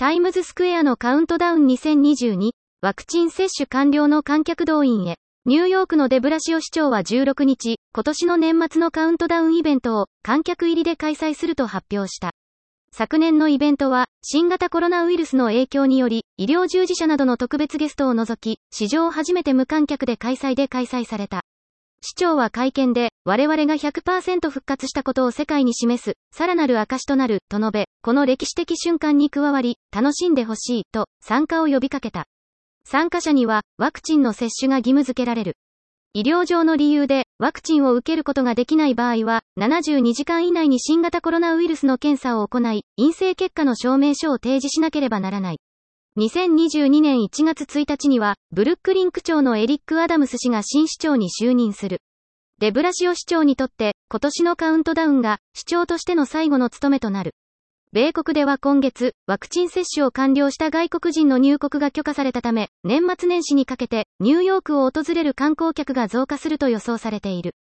タイムズスクエアのカウントダウン2022、ワクチン接種完了の観客動員へ。ニューヨークのデブラシオ市長は16日、今年の年末のカウントダウンイベントを観客入りで開催すると発表した。昨年のイベントは、新型コロナウイルスの影響により、医療従事者などの特別ゲストを除き、史上初めて無観客で開催で開催された。市長は会見で、我々が100%復活したことを世界に示す、さらなる証となる、と述べ、この歴史的瞬間に加わり、楽しんでほしい、と、参加を呼びかけた。参加者には、ワクチンの接種が義務付けられる。医療上の理由で、ワクチンを受けることができない場合は、72時間以内に新型コロナウイルスの検査を行い、陰性結果の証明書を提示しなければならない。2022年1月1日には、ブルックリン区長のエリック・アダムス氏が新市長に就任する。デブラシオ市長にとって、今年のカウントダウンが、市長としての最後の務めとなる。米国では今月、ワクチン接種を完了した外国人の入国が許可されたため、年末年始にかけて、ニューヨークを訪れる観光客が増加すると予想されている。